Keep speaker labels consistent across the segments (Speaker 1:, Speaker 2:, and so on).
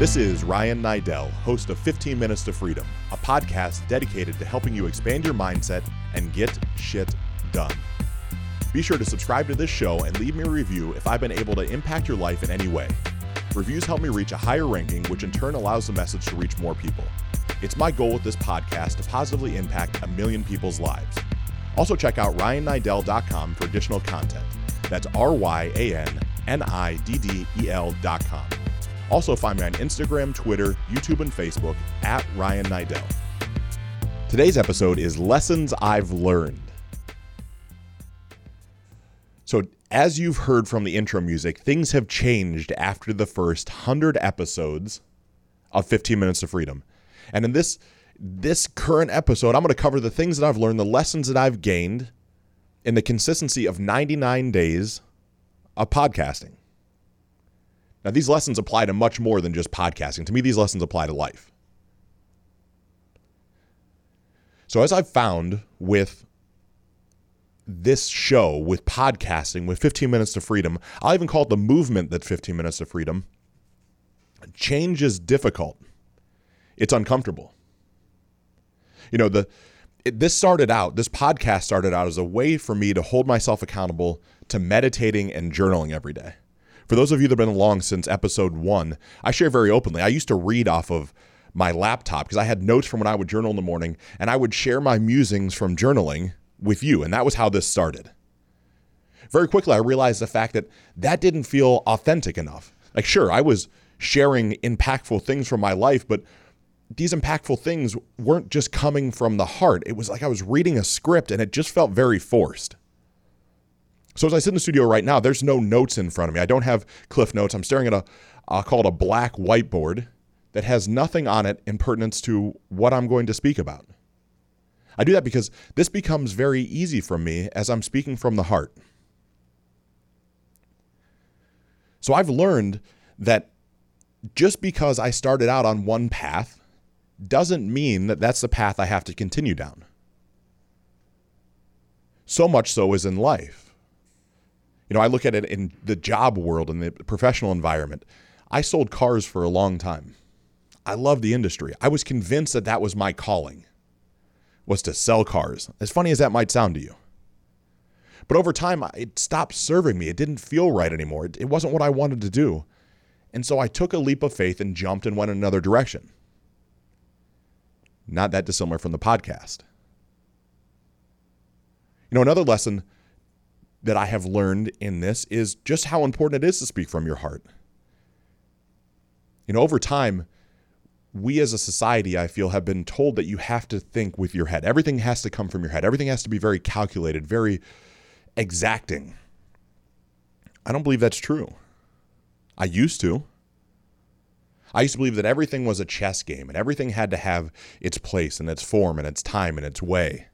Speaker 1: This is Ryan Niddel, host of 15 Minutes to Freedom, a podcast dedicated to helping you expand your mindset and get shit done. Be sure to subscribe to this show and leave me a review if I've been able to impact your life in any way. Reviews help me reach a higher ranking, which in turn allows the message to reach more people. It's my goal with this podcast to positively impact a million people's lives. Also, check out ryanniddel.com for additional content. That's R Y A N N I D D E L.com. Also, find me on Instagram, Twitter, YouTube, and Facebook at Ryan Niddel. Today's episode is Lessons I've Learned. So, as you've heard from the intro music, things have changed after the first 100 episodes of 15 Minutes to Freedom. And in this this current episode, I'm going to cover the things that I've learned, the lessons that I've gained in the consistency of 99 days of podcasting. Now, these lessons apply to much more than just podcasting. To me, these lessons apply to life. So, as I've found with this show, with podcasting, with 15 Minutes to Freedom, I'll even call it the movement that 15 Minutes to Freedom, change is difficult. It's uncomfortable. You know, the it, this started out, this podcast started out as a way for me to hold myself accountable to meditating and journaling every day. For those of you that have been along since episode one, I share very openly. I used to read off of my laptop because I had notes from when I would journal in the morning, and I would share my musings from journaling with you. And that was how this started. Very quickly, I realized the fact that that didn't feel authentic enough. Like, sure, I was sharing impactful things from my life, but these impactful things weren't just coming from the heart. It was like I was reading a script and it just felt very forced. So as I sit in the studio right now, there's no notes in front of me. I don't have cliff notes. I'm staring at a uh, I'll call it a black whiteboard that has nothing on it in pertinence to what I'm going to speak about. I do that because this becomes very easy for me as I'm speaking from the heart. So I've learned that just because I started out on one path doesn't mean that that's the path I have to continue down. So much so is in life. You know, I look at it in the job world and the professional environment. I sold cars for a long time. I love the industry. I was convinced that that was my calling was to sell cars. As funny as that might sound to you. But over time, it stopped serving me. It didn't feel right anymore. It wasn't what I wanted to do. And so I took a leap of faith and jumped and went another direction. Not that dissimilar from the podcast. You know, another lesson that I have learned in this is just how important it is to speak from your heart. You know, over time, we as a society, I feel, have been told that you have to think with your head. Everything has to come from your head. Everything has to be very calculated, very exacting. I don't believe that's true. I used to. I used to believe that everything was a chess game and everything had to have its place and its form and its time and its way.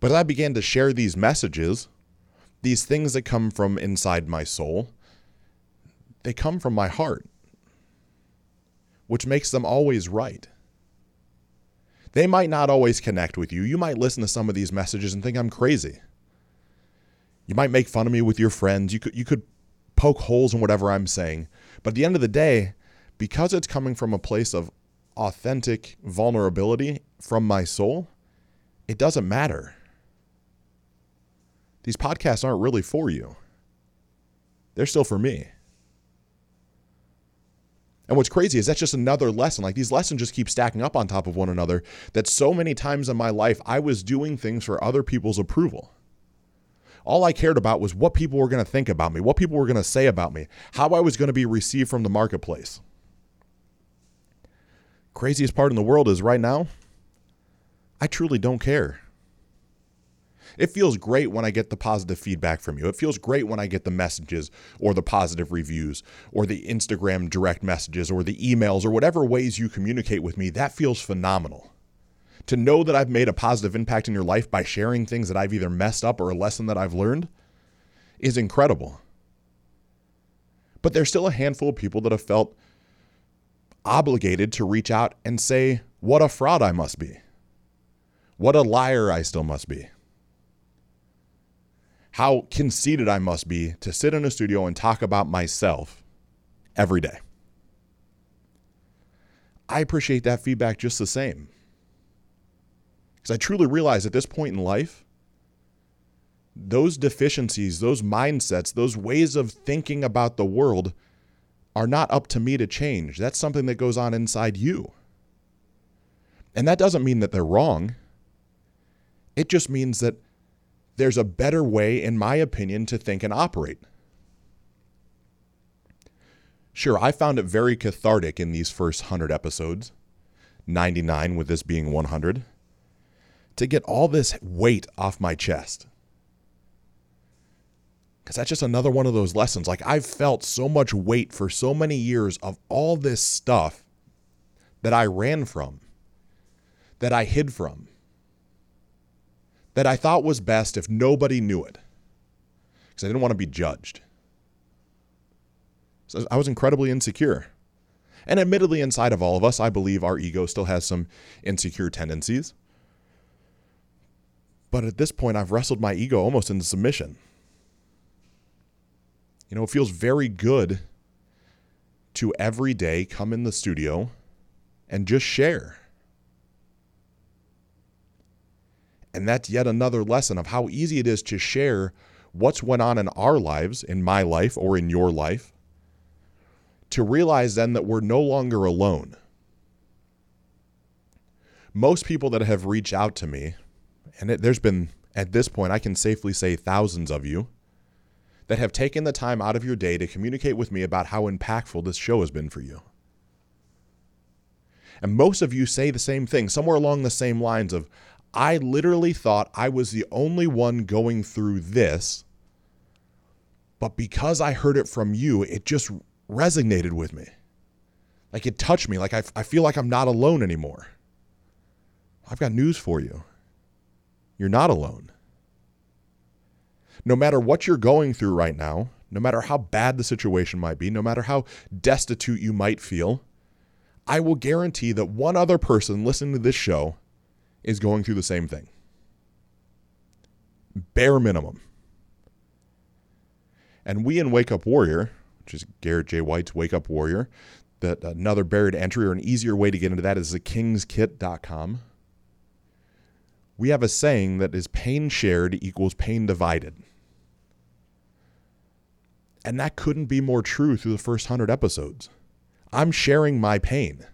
Speaker 1: But as I began to share these messages, these things that come from inside my soul, they come from my heart, which makes them always right. They might not always connect with you. You might listen to some of these messages and think I'm crazy. You might make fun of me with your friends. You could you could poke holes in whatever I'm saying. But at the end of the day, because it's coming from a place of authentic vulnerability from my soul, it doesn't matter these podcasts aren't really for you. They're still for me. And what's crazy is that's just another lesson. Like these lessons just keep stacking up on top of one another. That so many times in my life, I was doing things for other people's approval. All I cared about was what people were going to think about me, what people were going to say about me, how I was going to be received from the marketplace. Craziest part in the world is right now, I truly don't care. It feels great when I get the positive feedback from you. It feels great when I get the messages or the positive reviews or the Instagram direct messages or the emails or whatever ways you communicate with me. That feels phenomenal. To know that I've made a positive impact in your life by sharing things that I've either messed up or a lesson that I've learned is incredible. But there's still a handful of people that have felt obligated to reach out and say, What a fraud I must be. What a liar I still must be how conceited I must be to sit in a studio and talk about myself every day. I appreciate that feedback just the same. Because I truly realize at this point in life, those deficiencies, those mindsets, those ways of thinking about the world are not up to me to change. That's something that goes on inside you. And that doesn't mean that they're wrong. It just means that there's a better way, in my opinion, to think and operate. Sure, I found it very cathartic in these first 100 episodes, 99 with this being 100, to get all this weight off my chest. Because that's just another one of those lessons. Like, I've felt so much weight for so many years of all this stuff that I ran from, that I hid from that I thought was best if nobody knew it because I didn't want to be judged. So I was incredibly insecure. And admittedly, inside of all of us, I believe our ego still has some insecure tendencies. But at this point, I've wrestled my ego almost into submission. You know, it feels very good to every day come in the studio and just share. And that's yet another lesson of how easy it is to share what's went on in our lives, in my life or in your life, to realize then that we're no longer alone. Most people that have reached out to me, and it, there's been, at this point, I can safely say thousands of you, that have taken the time out of your day to communicate with me about how impactful this show has been for you. And most of you say the same thing, somewhere along the same lines of, I literally thought I was the only one going through this. But because I heard it from you, it just resonated with me. Like it touched me. Like I, I feel like I'm not alone anymore. I've got news for you. You're not alone. No matter what you're going through right now, no matter how bad the situation might be, no matter how destitute you might feel, I will guarantee that one other person listening to this show is going through the same thing. Bare minimum. And we in Wake Up Warrior, which is Garrett J. White's Wake Up Warrior, that another buried entry or an easier way to get into that is thekingskit.com. We have a saying that is pain shared equals pain divided. And that couldn't be more true through the first 100 episodes. I'm sharing my pain.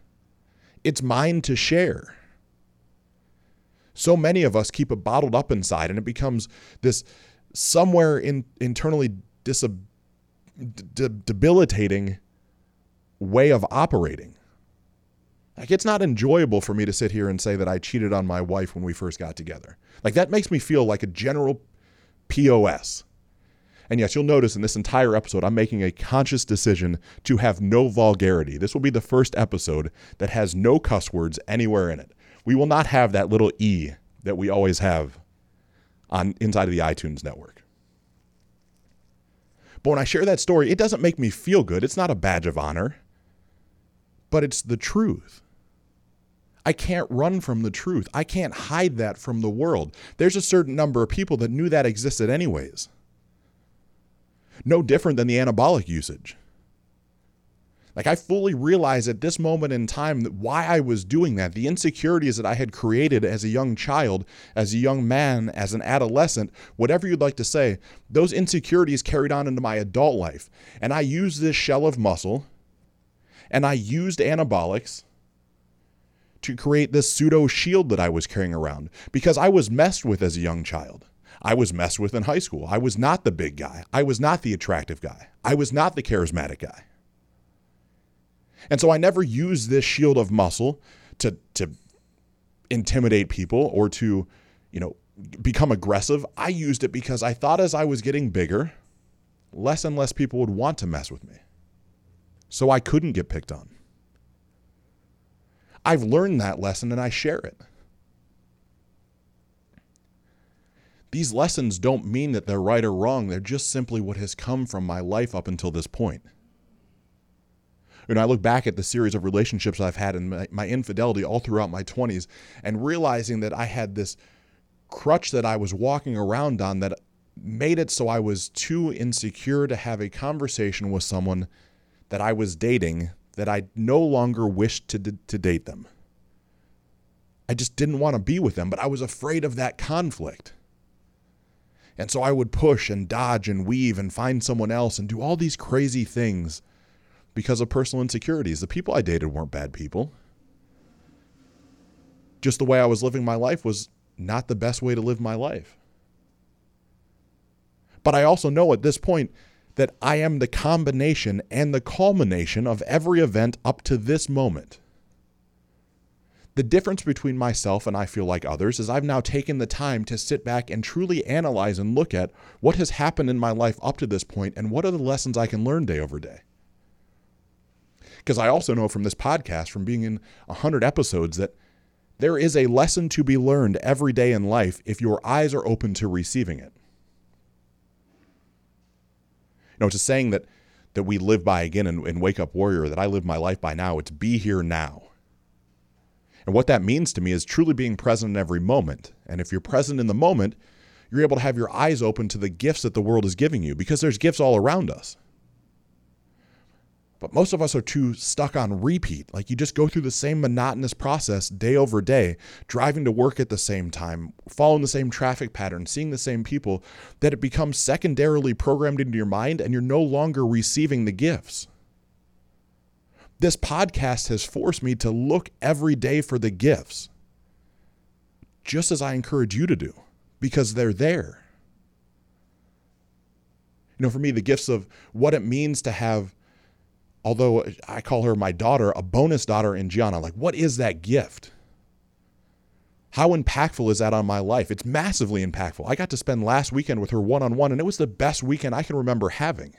Speaker 1: It's mine to share so many of us keep it bottled up inside and it becomes this somewhere in internally debilitating way of operating. Like it's not enjoyable for me to sit here and say that I cheated on my wife when we first got together. Like that makes me feel like a general POS. And yes, you'll notice in this entire episode, I'm making a conscious decision to have no vulgarity. This will be the first episode that has no cuss words anywhere in it we will not have that little E that we always have on inside of the iTunes network. But when I share that story, it doesn't make me feel good. It's not a badge of honor, but it's the truth. I can't run from the truth. I can't hide that from the world. There's a certain number of people that knew that existed anyways. No different than the anabolic usage. Like I fully realize at this moment in time why I was doing that, the insecurities that I had created as a young child, as a young man, as an adolescent, whatever you'd like to say, those insecurities carried on into my adult life. And I used this shell of muscle and I used anabolics to create this pseudo shield that I was carrying around because I was messed with as a young child. I was messed with in high school. I was not the big guy. I was not the attractive guy. I was not the charismatic guy. And so I never use this shield of muscle to to intimidate people or to, you know, become aggressive. I used it because I thought as I was getting bigger, less and less people would want to mess with me. So I couldn't get picked on. I've learned that lesson and I share it. These lessons don't mean that they're right or wrong, they're just simply what has come from my life up until this point. And I look back at the series of relationships I've had and my, my infidelity all throughout my 20s and realizing that I had this crutch that I was walking around on that made it so I was too insecure to have a conversation with someone that I was dating that I no longer wished to, to date them. I just didn't want to be with them, but I was afraid of that conflict. And so I would push and dodge and weave and find someone else and do all these crazy things because of personal insecurities. The people I dated weren't bad people. Just the way I was living my life was not the best way to live my life. But I also know at this point that I am the combination and the culmination of every event up to this moment. The difference between myself and I feel like others is I've now taken the time to sit back and truly analyze and look at what has happened in my life up to this point and what are the lessons I can learn day over day. Because I also know from this podcast, from being in 100 episodes, that there is a lesson to be learned every day in life if your eyes are open to receiving it. You know, it's a saying that that we live by again in, in Wake Up Warrior that I live my life by now. It's be here now. And what that means to me is truly being present in every moment. And if you're present in the moment, you're able to have your eyes open to the gifts that the world is giving you because there's gifts all around us. But most of us are too stuck on repeat. Like you just go through the same monotonous process day over day, driving to work at the same time, following the same traffic pattern, seeing the same people, that it becomes secondarily programmed into your mind and you're no longer receiving the gifts. This podcast has forced me to look every day for the gifts, just as I encourage you to do, because they're there. You know, for me, the gifts of what it means to have, although I call her my daughter, a bonus daughter in Gianna. Like, what is that gift? How impactful is that on my life? It's massively impactful. I got to spend last weekend with her one on one, and it was the best weekend I can remember having.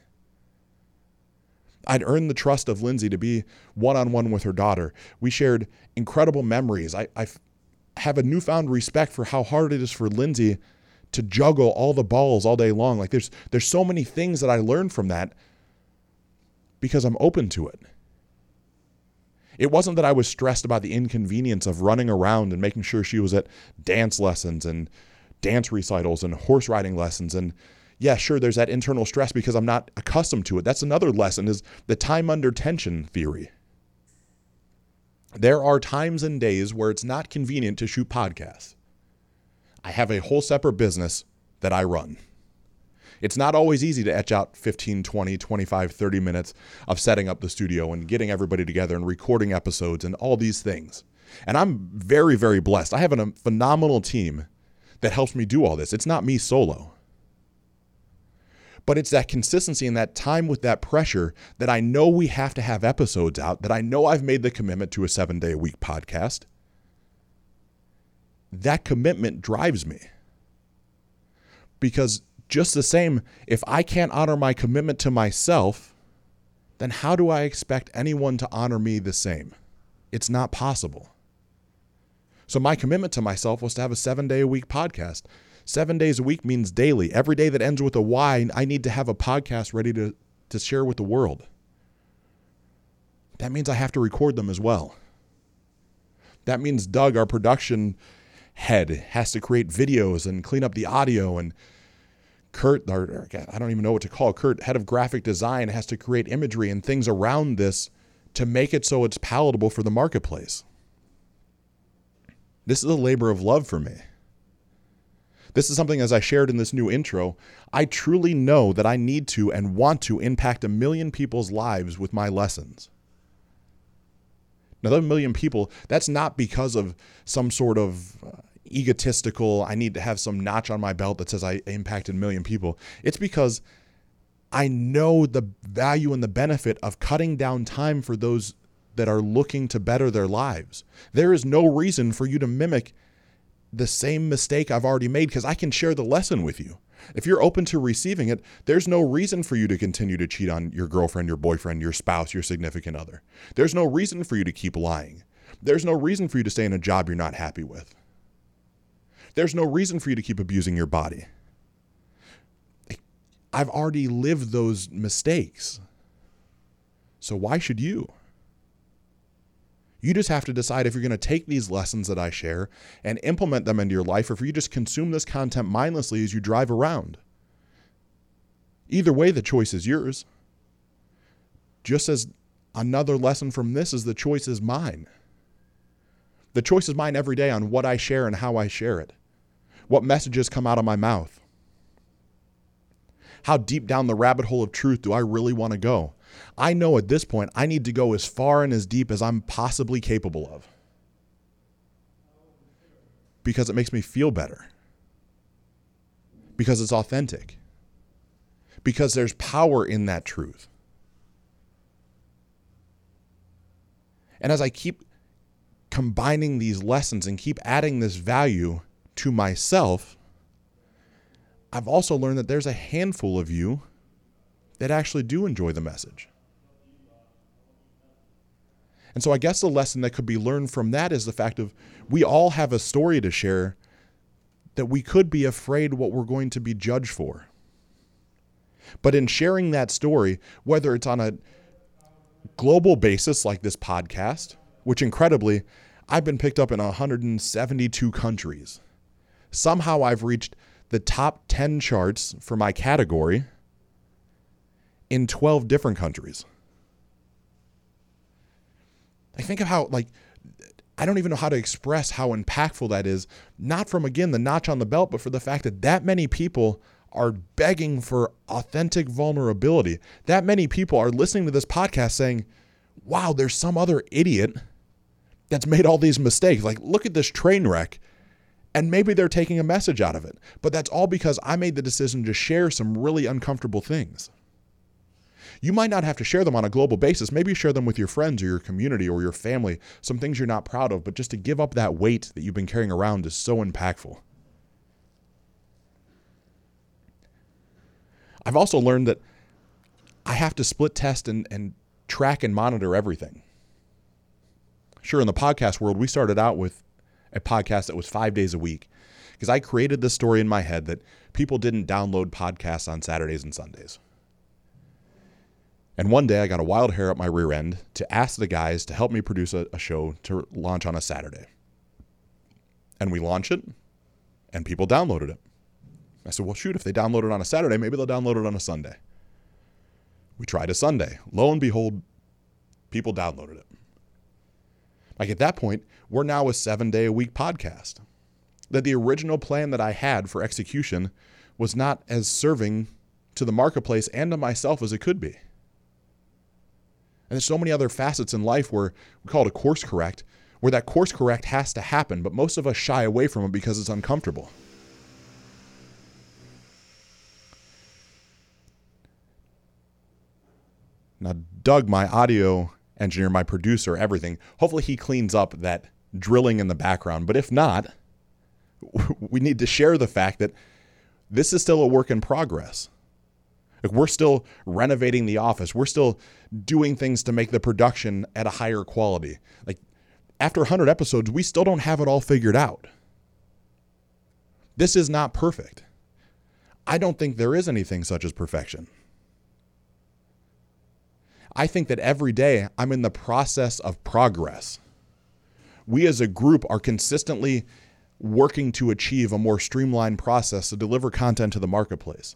Speaker 1: I'd earned the trust of Lindsay to be one on one with her daughter. We shared incredible memories. I, I have a newfound respect for how hard it is for Lindsay to juggle all the balls all day long. Like there's there's so many things that I learned from that because I'm open to it. It wasn't that I was stressed about the inconvenience of running around and making sure she was at dance lessons and dance recitals and horse riding lessons and yeah, sure, there's that internal stress because I'm not accustomed to it. That's another lesson is the time under tension theory. There are times and days where it's not convenient to shoot podcasts. I have a whole separate business that I run. It's not always easy to etch out 15, 20, 25, 30 minutes of setting up the studio and getting everybody together and recording episodes and all these things. And I'm very, very blessed. I have a phenomenal team that helps me do all this. It's not me solo. But it's that consistency and that time with that pressure that I know we have to have episodes out, that I know I've made the commitment to a seven day a week podcast. That commitment drives me. Because just the same, if I can't honor my commitment to myself, then how do I expect anyone to honor me the same? It's not possible. So, my commitment to myself was to have a seven day a week podcast. Seven days a week means daily. Every day that ends with a Y, I need to have a podcast ready to, to share with the world. That means I have to record them as well. That means Doug, our production head, has to create videos and clean up the audio. And Kurt, our, I don't even know what to call Kurt, head of graphic design, has to create imagery and things around this to make it so it's palatable for the marketplace. This is a labor of love for me. This is something, as I shared in this new intro, I truly know that I need to and want to impact a million people's lives with my lessons. Now, that million people, that's not because of some sort of uh, egotistical, I need to have some notch on my belt that says I impacted a million people. It's because I know the value and the benefit of cutting down time for those that are looking to better their lives. There is no reason for you to mimic the same mistake I've already made because I can share the lesson with you. If you're open to receiving it, there's no reason for you to continue to cheat on your girlfriend, your boyfriend, your spouse, your significant other. There's no reason for you to keep lying. There's no reason for you to stay in a job you're not happy with. There's no reason for you to keep abusing your body. I've already lived those mistakes. So why should you? You just have to decide if you're going to take these lessons that I share and implement them into your life, or if you just consume this content mindlessly as you drive around. Either way, the choice is yours. Just as another lesson from this is the choice is mine. The choice is mine every day on what I share and how I share it, what messages come out of my mouth. How deep down the rabbit hole of truth do I really want to go? I know at this point I need to go as far and as deep as I'm possibly capable of because it makes me feel better, because it's authentic, because there's power in that truth. And as I keep combining these lessons and keep adding this value to myself, I've also learned that there's a handful of you that actually do enjoy the message. And so I guess the lesson that could be learned from that is the fact of we all have a story to share that we could be afraid what we're going to be judged for. But in sharing that story, whether it's on a global basis like this podcast, which incredibly, I've been picked up in 172 countries. Somehow I've reached the top 10 charts for my category in 12 different countries. I think of how, like, I don't even know how to express how impactful that is, not from, again, the notch on the belt, but for the fact that that many people are begging for authentic vulnerability. That many people are listening to this podcast saying, wow, there's some other idiot that's made all these mistakes. Like, look at this train wreck. And maybe they're taking a message out of it. But that's all because I made the decision to share some really uncomfortable things. You might not have to share them on a global basis. Maybe share them with your friends or your community or your family, some things you're not proud of, but just to give up that weight that you've been carrying around is so impactful. I've also learned that I have to split test and, and track and monitor everything. Sure, in the podcast world, we started out with a podcast that was five days a week because I created this story in my head that people didn't download podcasts on Saturdays and Sundays. And one day I got a wild hair up my rear end to ask the guys to help me produce a, a show to launch on a Saturday. And we launched it, and people downloaded it. I said, well, shoot, if they download it on a Saturday, maybe they'll download it on a Sunday. We tried a Sunday. Lo and behold, people downloaded it. Like at that point, we're now a seven day a week podcast. That the original plan that I had for execution was not as serving to the marketplace and to myself as it could be. And there's so many other facets in life where we call it a course correct, where that course correct has to happen, but most of us shy away from it because it's uncomfortable. Now, Doug, my audio engineer, my producer, everything, hopefully he cleans up that drilling in the background. But if not, we need to share the fact that this is still a work in progress. Like we're still renovating the office. We're still doing things to make the production at a higher quality. Like after 100 episodes, we still don't have it all figured out. This is not perfect. I don't think there is anything such as perfection. I think that every day I'm in the process of progress. We as a group are consistently working to achieve a more streamlined process to deliver content to the marketplace.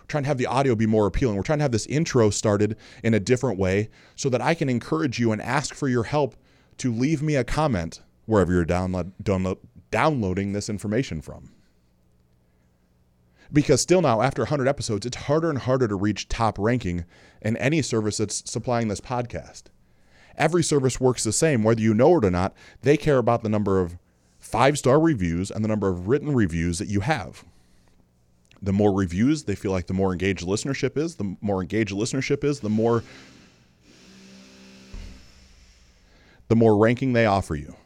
Speaker 1: We're trying to have the audio be more appealing. We're trying to have this intro started in a different way so that I can encourage you and ask for your help to leave me a comment wherever you're download, download, downloading this information from because still now after 100 episodes it's harder and harder to reach top ranking in any service that's supplying this podcast. Every service works the same whether you know it or not. They care about the number of five star reviews and the number of written reviews that you have. The more reviews they feel like the more engaged listenership is the more engaged listenership is the more the more ranking they offer you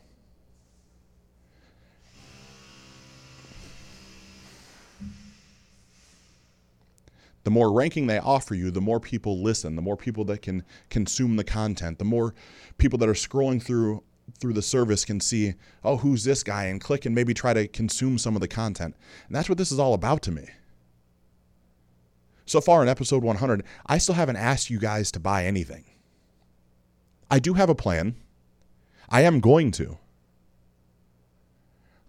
Speaker 1: the more ranking they offer you, the more people listen, the more people that can consume the content, the more people that are scrolling through through the service can see, oh, who's this guy, and click and maybe try to consume some of the content. And that's what this is all about to me. So far in episode 100, I still haven't asked you guys to buy anything. I do have a plan. I am going to.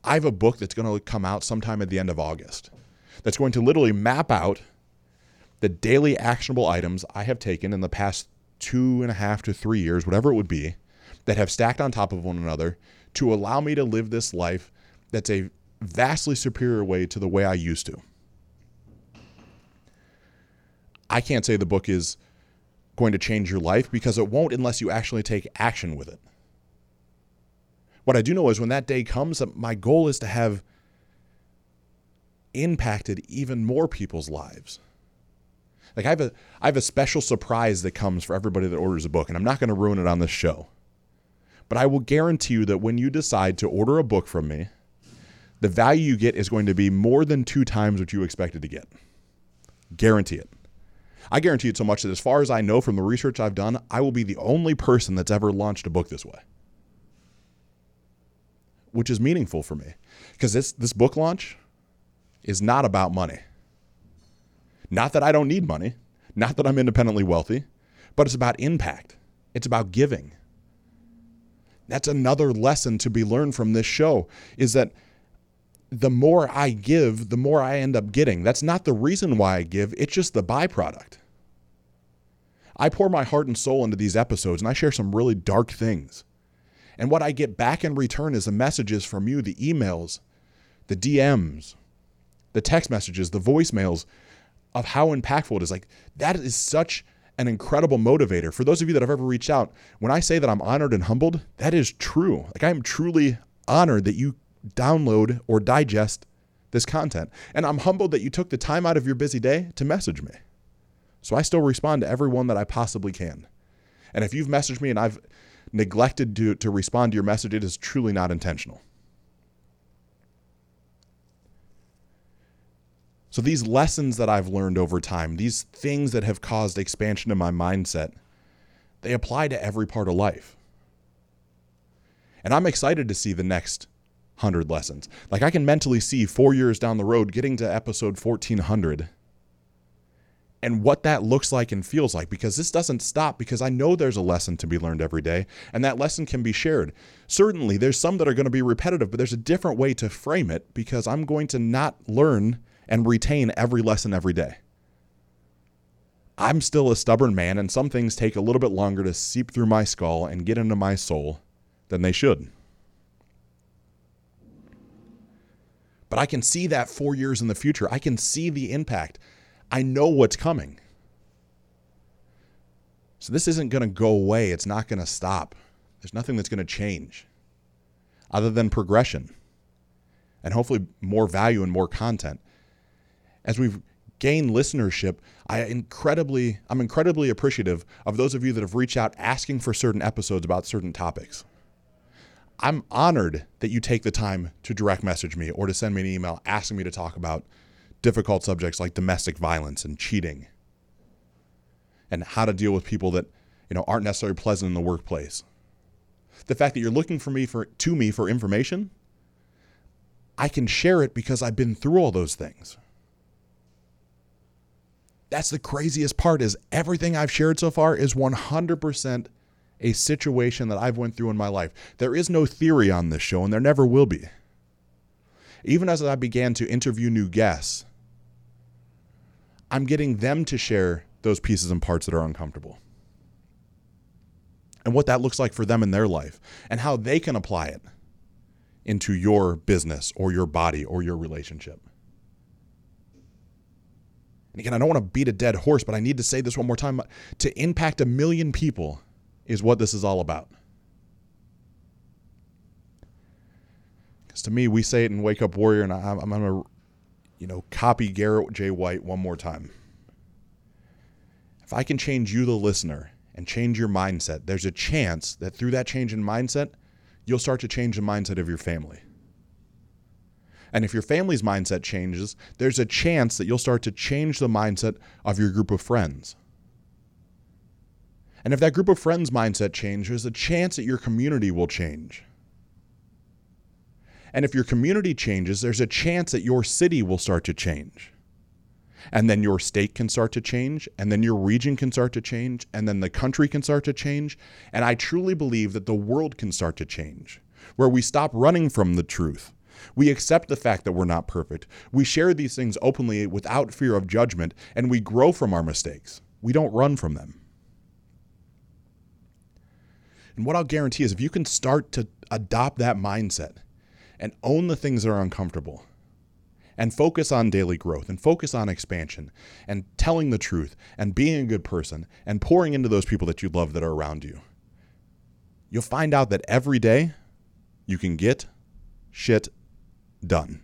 Speaker 1: I have a book that's going to come out sometime at the end of August that's going to literally map out the daily actionable items I have taken in the past two and a half to three years, whatever it would be, that have stacked on top of one another to allow me to live this life that's a vastly superior way to the way I used to. I can't say the book is going to change your life because it won't unless you actually take action with it. What I do know is when that day comes, my goal is to have impacted even more people's lives. Like I have a I have a special surprise that comes for everybody that orders a book, and I'm not going to ruin it on this show. But I will guarantee you that when you decide to order a book from me, the value you get is going to be more than two times what you expected to get. Guarantee it. I guarantee it so much that as far as I know from the research I've done, I will be the only person that's ever launched a book this way. Which is meaningful for me. Because this this book launch is not about money. Not that I don't need money, not that I'm independently wealthy, but it's about impact. It's about giving. That's another lesson to be learned from this show is that the more I give, the more I end up getting. That's not the reason why I give, it's just the byproduct. I pour my heart and soul into these episodes and I share some really dark things. And what I get back in return is the messages from you, the emails, the DMs, the text messages, the voicemails of how impactful it is. Like that is such an incredible motivator. For those of you that have ever reached out, when I say that I'm honored and humbled, that is true. Like I am truly honored that you download or digest this content. And I'm humbled that you took the time out of your busy day to message me. So I still respond to everyone that I possibly can. And if you've messaged me and I've neglected to, to respond to your message, it is truly not intentional. So these lessons that I've learned over time, these things that have caused expansion in my mindset, they apply to every part of life. And I'm excited to see the next 100 lessons. Like I can mentally see 4 years down the road getting to episode 1400 and what that looks like and feels like because this doesn't stop because I know there's a lesson to be learned every day and that lesson can be shared. Certainly there's some that are going to be repetitive, but there's a different way to frame it because I'm going to not learn and retain every lesson every day. I'm still a stubborn man, and some things take a little bit longer to seep through my skull and get into my soul than they should. But I can see that four years in the future. I can see the impact. I know what's coming. So this isn't going to go away. It's not going to stop. There's nothing that's going to change other than progression and hopefully more value and more content as we've gained listenership, I incredibly I'm incredibly appreciative of those of you that have reached out asking for certain episodes about certain topics. I'm honored that you take the time to direct message me or to send me an email asking me to talk about difficult subjects like domestic violence and cheating and how to deal with people that, you know, aren't necessarily pleasant in the workplace. The fact that you're looking for me for to me for information, I can share it because I've been through all those things. That's the craziest part is everything I've shared so far is 100% a situation that I've went through in my life. There is no theory on this show and there never will be. Even as I began to interview new guests, I'm getting them to share those pieces and parts that are uncomfortable. And what that looks like for them in their life and how they can apply it into your business or your body or your relationship. And again, I don't want to beat a dead horse, but I need to say this one more time. To impact a million people is what this is all about. Because to me, we say it in Wake Up Warrior, and I'm, I'm going to, you know, copy Garrett J. White one more time. If I can change you, the listener, and change your mindset, there's a chance that through that change in mindset, you'll start to change the mindset of your family. And if your family's mindset changes, there's a chance that you'll start to change the mindset of your group of friends. And if that group of friends' mindset changes, there's a chance that your community will change. And if your community changes, there's a chance that your city will start to change. And then your state can start to change, and then your region can start to change, and then the country can start to change. And I truly believe that the world can start to change, where we stop running from the truth we accept the fact that we're not perfect. We share these things openly without fear of judgment, and we grow from our mistakes. We don't run from them. And what I'll guarantee is if you can start to adopt that mindset and own the things that are uncomfortable and focus on daily growth and focus on expansion and telling the truth and being a good person and pouring into those people that you love that are around you, you'll find out that every day you can get shit done.